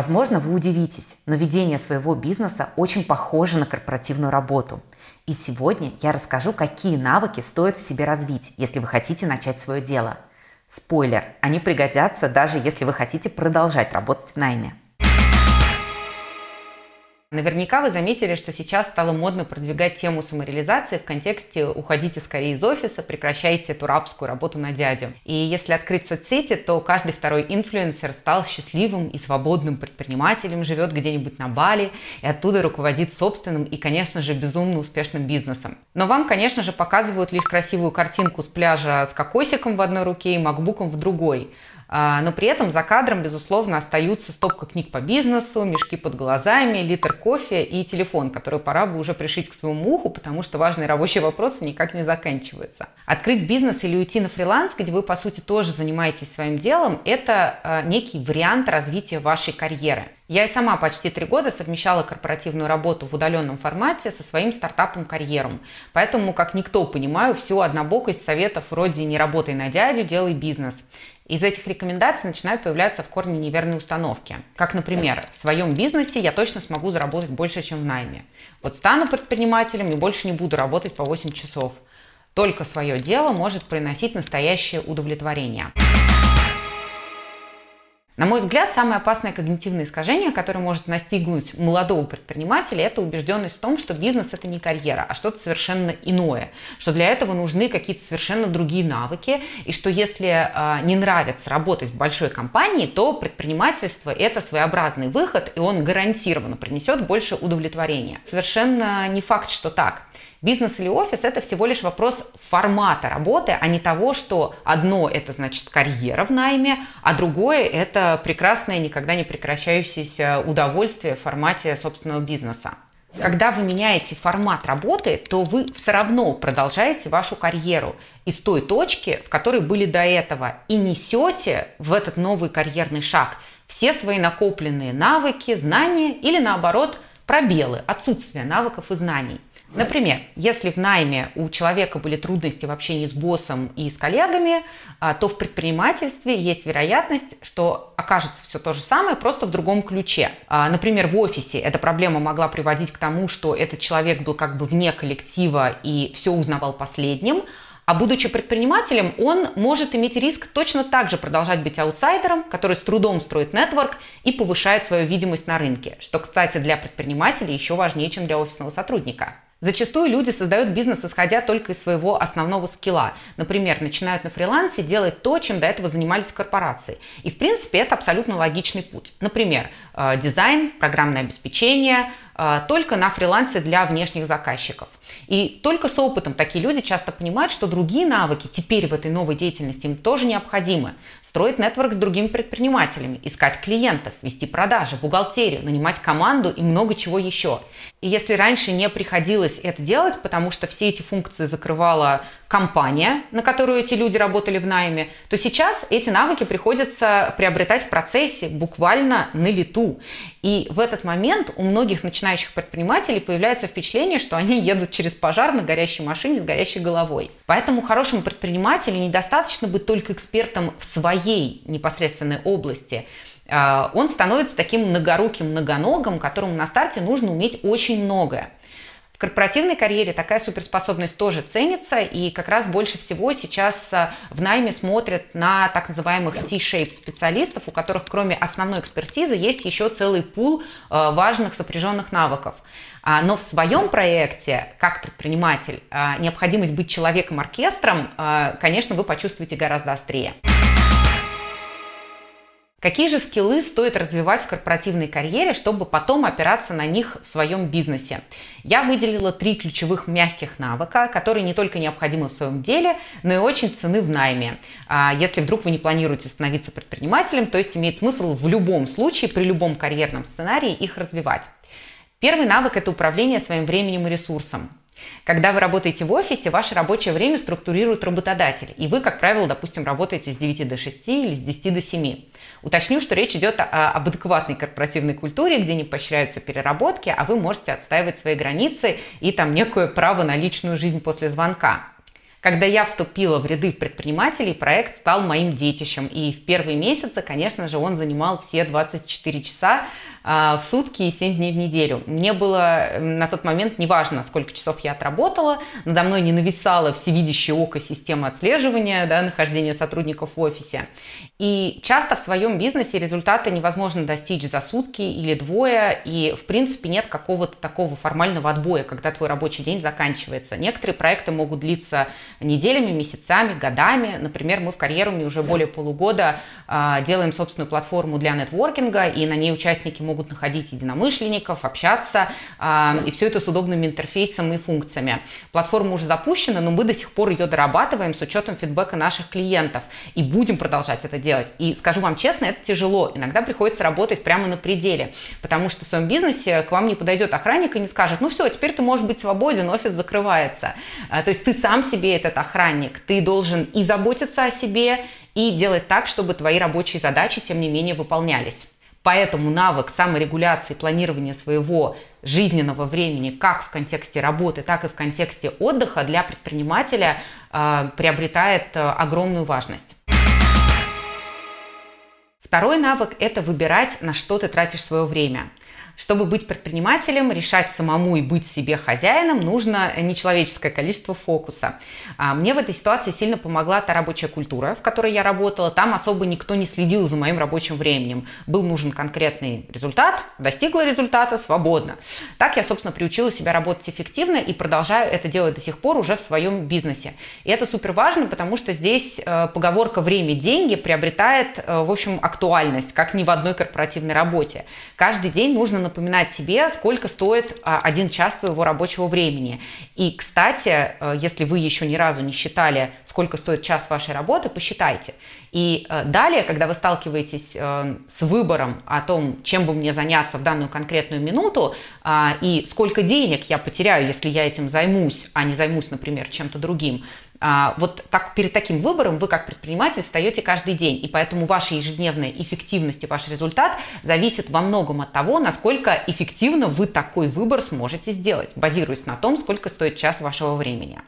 Возможно, вы удивитесь, но ведение своего бизнеса очень похоже на корпоративную работу. И сегодня я расскажу, какие навыки стоит в себе развить, если вы хотите начать свое дело. Спойлер, они пригодятся даже если вы хотите продолжать работать в найме. Наверняка вы заметили, что сейчас стало модно продвигать тему самореализации в контексте «уходите скорее из офиса, прекращайте эту рабскую работу на дядю». И если открыть соцсети, то каждый второй инфлюенсер стал счастливым и свободным предпринимателем, живет где-нибудь на Бали и оттуда руководит собственным и, конечно же, безумно успешным бизнесом. Но вам, конечно же, показывают лишь красивую картинку с пляжа с кокосиком в одной руке и макбуком в другой – но при этом за кадром, безусловно, остаются стопка книг по бизнесу, мешки под глазами, литр кофе и телефон, который пора бы уже пришить к своему уху, потому что важные рабочие вопросы никак не заканчиваются. Открыть бизнес или уйти на фриланс, где вы, по сути, тоже занимаетесь своим делом, это а, некий вариант развития вашей карьеры. Я и сама почти три года совмещала корпоративную работу в удаленном формате со своим стартапом карьером. Поэтому, как никто, понимаю всю однобокость советов вроде «не работай на дядю, делай бизнес». Из этих рекомендаций начинают появляться в корне неверные установки. Как, например, в своем бизнесе я точно смогу заработать больше, чем в найме. Вот стану предпринимателем и больше не буду работать по 8 часов. Только свое дело может приносить настоящее удовлетворение. На мой взгляд, самое опасное когнитивное искажение, которое может настигнуть молодого предпринимателя, это убежденность в том, что бизнес это не карьера, а что-то совершенно иное, что для этого нужны какие-то совершенно другие навыки, и что если э, не нравится работать в большой компании, то предпринимательство это своеобразный выход, и он гарантированно принесет больше удовлетворения. Совершенно не факт, что так. Бизнес или офис – это всего лишь вопрос формата работы, а не того, что одно – это значит карьера в найме, а другое – это прекрасное, никогда не прекращающееся удовольствие в формате собственного бизнеса. Когда вы меняете формат работы, то вы все равно продолжаете вашу карьеру из той точки, в которой были до этого, и несете в этот новый карьерный шаг все свои накопленные навыки, знания или наоборот пробелы, отсутствие навыков и знаний. Например, если в найме у человека были трудности в общении с боссом и с коллегами, а, то в предпринимательстве есть вероятность, что окажется все то же самое, просто в другом ключе. А, например, в офисе эта проблема могла приводить к тому, что этот человек был как бы вне коллектива и все узнавал последним, а будучи предпринимателем, он может иметь риск точно так же продолжать быть аутсайдером, который с трудом строит нетворк и повышает свою видимость на рынке, что, кстати, для предпринимателей еще важнее, чем для офисного сотрудника. Зачастую люди создают бизнес, исходя только из своего основного скилла. Например, начинают на фрилансе делать то, чем до этого занимались корпорации. И, в принципе, это абсолютно логичный путь. Например, э, дизайн, программное обеспечение, только на фрилансе для внешних заказчиков. И только с опытом такие люди часто понимают, что другие навыки теперь в этой новой деятельности им тоже необходимы. Строить нетворк с другими предпринимателями, искать клиентов, вести продажи, бухгалтерию, нанимать команду и много чего еще. И если раньше не приходилось это делать, потому что все эти функции закрывала компания, на которую эти люди работали в найме, то сейчас эти навыки приходится приобретать в процессе буквально на лету. И в этот момент у многих начинающих предпринимателей появляется впечатление, что они едут через пожар на горящей машине с горящей головой. Поэтому хорошему предпринимателю недостаточно быть только экспертом в своей непосредственной области. А, он становится таким многоруким многоногом, которому на старте нужно уметь очень многое корпоративной карьере такая суперспособность тоже ценится, и как раз больше всего сейчас э, в найме смотрят на так называемых T-shape специалистов, у которых кроме основной экспертизы есть еще целый пул э, важных сопряженных навыков. А, но в своем проекте, как предприниматель, э, необходимость быть человеком-оркестром, конечно, вы почувствуете гораздо острее. Какие же скиллы стоит развивать в корпоративной карьере, чтобы потом опираться на них в своем бизнесе? Я выделила три ключевых мягких навыка, которые не только необходимы в своем деле, но и очень цены в найме. А если вдруг вы не планируете становиться предпринимателем, то есть имеет смысл в любом случае, при любом карьерном сценарии их развивать. Первый навык – это управление своим временем и ресурсом. Когда вы работаете в офисе, ваше рабочее время структурирует работодатель, и вы, как правило, допустим, работаете с 9 до 6 или с 10 до 7. Уточню, что речь идет о, об адекватной корпоративной культуре, где не поощряются переработки, а вы можете отстаивать свои границы и там некое право на личную жизнь после звонка. Когда я вступила в ряды предпринимателей, проект стал моим детищем. И в первые месяцы, конечно же, он занимал все 24 часа в сутки и 7 дней в неделю. Мне было на тот момент неважно, сколько часов я отработала, надо мной не нависала всевидящее око системы отслеживания да, нахождения сотрудников в офисе. И часто в своем бизнесе результаты невозможно достичь за сутки или двое, и в принципе нет какого-то такого формального отбоя, когда твой рабочий день заканчивается. Некоторые проекты могут длиться неделями, месяцами, годами. Например, мы в карьеруме уже более полугода э, делаем собственную платформу для нетворкинга, и на ней участники могут находить единомышленников, общаться, э, и все это с удобным интерфейсом и функциями. Платформа уже запущена, но мы до сих пор ее дорабатываем с учетом фидбэка наших клиентов, и будем продолжать это делать делать. И скажу вам честно, это тяжело. Иногда приходится работать прямо на пределе, потому что в своем бизнесе к вам не подойдет охранник и не скажет, ну все, теперь ты можешь быть свободен, офис закрывается. А, то есть ты сам себе этот охранник, ты должен и заботиться о себе, и делать так, чтобы твои рабочие задачи, тем не менее, выполнялись. Поэтому навык саморегуляции, планирования своего жизненного времени как в контексте работы, так и в контексте отдыха для предпринимателя э, приобретает э, огромную важность. Второй навык – это выбирать, на что ты тратишь свое время. Чтобы быть предпринимателем, решать самому и быть себе хозяином, нужно нечеловеческое количество фокуса. А, мне в этой ситуации сильно помогла та рабочая культура, в которой я работала. Там особо никто не следил за моим рабочим временем. Был нужен конкретный результат, достигла результата, свободно. Так я, собственно, приучила себя работать эффективно и продолжаю это делать до сих пор уже в своем бизнесе. И это супер важно, потому что здесь э, поговорка «время – деньги» приобретает, э, в общем, актуальность, как ни в одной корпоративной работе. Каждый день нужно напоминать себе, сколько стоит а, один час твоего рабочего времени. И, кстати, э, если вы еще ни разу не считали, сколько стоит час вашей работы, посчитайте. И э, далее, когда вы сталкиваетесь э, с выбором о том, чем бы мне заняться в данную конкретную минуту, а, и сколько денег я потеряю, если я этим займусь, а не займусь, например, чем-то другим, вот так, перед таким выбором вы как предприниматель встаете каждый день, и поэтому ваша ежедневная эффективность и ваш результат зависит во многом от того, насколько эффективно вы такой выбор сможете сделать, базируясь на том, сколько стоит час вашего времени.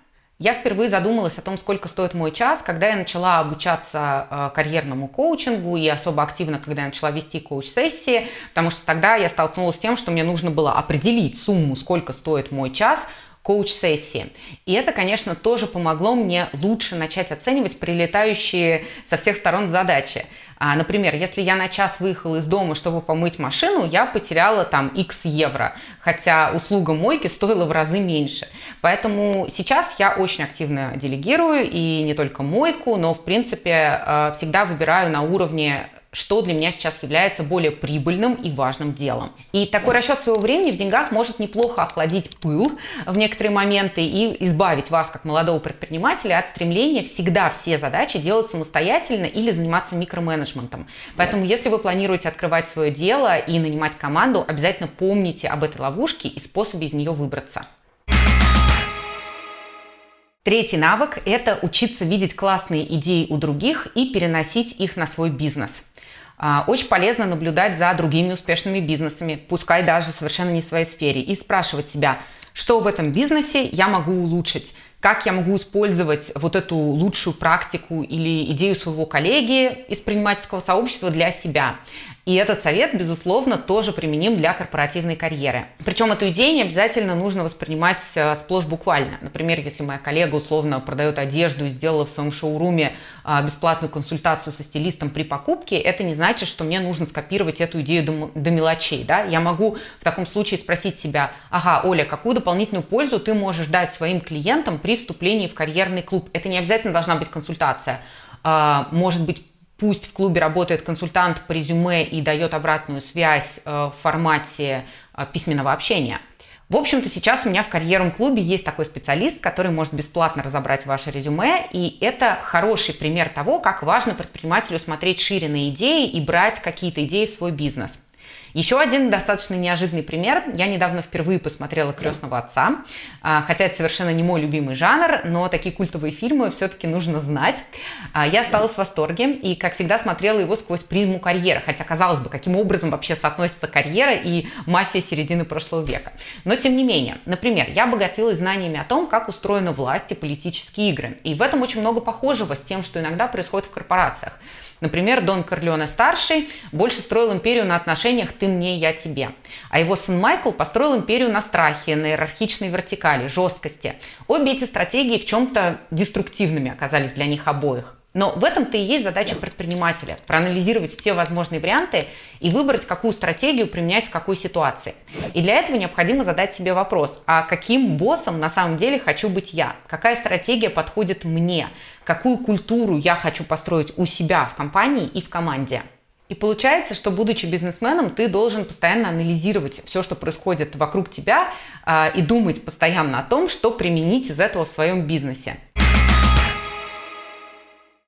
Я впервые задумалась о том, сколько стоит мой час, когда я начала обучаться э, карьерному коучингу и особо активно, когда я начала вести коуч-сессии, потому что тогда я столкнулась с тем, что мне нужно было определить сумму, сколько стоит мой час, коуч-сессии. И это, конечно, тоже помогло мне лучше начать оценивать прилетающие со всех сторон задачи. А, например, если я на час выехала из дома, чтобы помыть машину, я потеряла там x евро, хотя услуга мойки стоила в разы меньше. Поэтому сейчас я очень активно делегирую и не только мойку, но в принципе э, всегда выбираю на уровне что для меня сейчас является более прибыльным и важным делом. И такой расчет своего времени в деньгах может неплохо охладить пыл в некоторые моменты и избавить вас, как молодого предпринимателя, от стремления всегда все задачи делать самостоятельно или заниматься микроменеджментом. Поэтому, если вы планируете открывать свое дело и нанимать команду, обязательно помните об этой ловушке и способе из нее выбраться. Третий навык – это учиться видеть классные идеи у других и переносить их на свой бизнес – очень полезно наблюдать за другими успешными бизнесами, пускай даже совершенно не в своей сфере, и спрашивать себя, что в этом бизнесе я могу улучшить, как я могу использовать вот эту лучшую практику или идею своего коллеги из предпринимательского сообщества для себя. И этот совет, безусловно, тоже применим для корпоративной карьеры. Причем эту идею не обязательно нужно воспринимать э, сплошь буквально. Например, если моя коллега условно продает одежду и сделала в своем шоуруме э, бесплатную консультацию со стилистом при покупке, это не значит, что мне нужно скопировать эту идею до, мелочей. Да? Я могу в таком случае спросить себя, ага, Оля, какую дополнительную пользу ты можешь дать своим клиентам при вступлении в карьерный клуб? Это не обязательно должна быть консультация. А, может быть, пусть в клубе работает консультант по резюме и дает обратную связь э, в формате э, письменного общения. В общем-то, сейчас у меня в карьерном клубе есть такой специалист, который может бесплатно разобрать ваше резюме, и это хороший пример того, как важно предпринимателю смотреть шире на идеи и брать какие-то идеи в свой бизнес. Еще один достаточно неожиданный пример. Я недавно впервые посмотрела «Крестного отца», а, хотя это совершенно не мой любимый жанр, но такие культовые фильмы все-таки нужно знать. А, я осталась в восторге и, как всегда, смотрела его сквозь призму карьеры, хотя, казалось бы, каким образом вообще соотносится карьера и мафия середины прошлого века. Но, тем не менее, например, я обогатилась знаниями о том, как устроена власть и политические игры. И в этом очень много похожего с тем, что иногда происходит в корпорациях. Например, Дон Корлеоне старший больше строил империю на отношениях «ты мне, я тебе». А его сын Майкл построил империю на страхе, на иерархичной вертикали, жесткости. Обе эти стратегии в чем-то деструктивными оказались для них обоих. Но в этом-то и есть задача предпринимателя – проанализировать все возможные варианты и выбрать, какую стратегию применять в какой ситуации. И для этого необходимо задать себе вопрос, а каким боссом на самом деле хочу быть я? Какая стратегия подходит мне? Какую культуру я хочу построить у себя в компании и в команде? И получается, что будучи бизнесменом, ты должен постоянно анализировать все, что происходит вокруг тебя, а, и думать постоянно о том, что применить из этого в своем бизнесе.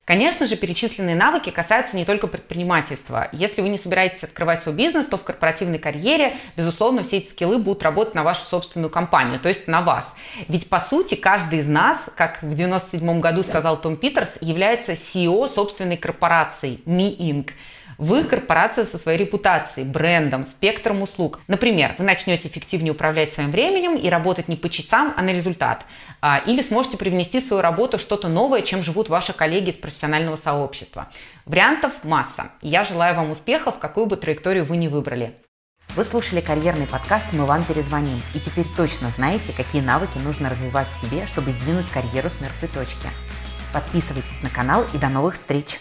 Конечно же, перечисленные навыки касаются не только предпринимательства. Если вы не собираетесь открывать свой бизнес, то в корпоративной карьере, безусловно, все эти скиллы будут работать на вашу собственную компанию, то есть на вас. Ведь, по сути, каждый из нас, как в 97 году сказал Том Питерс, является CEO собственной корпорации Me Inc. Вы корпорация со своей репутацией, брендом, спектром услуг. Например, вы начнете эффективнее управлять своим временем и работать не по часам, а на результат. А, или сможете привнести в свою работу что-то новое, чем живут ваши коллеги из профессионального сообщества. Вариантов масса. Я желаю вам успехов, какую бы траекторию вы ни выбрали. Вы слушали карьерный подкаст «Мы вам перезвоним» и теперь точно знаете, какие навыки нужно развивать в себе, чтобы сдвинуть карьеру с мертвой точки. Подписывайтесь на канал и до новых встреч!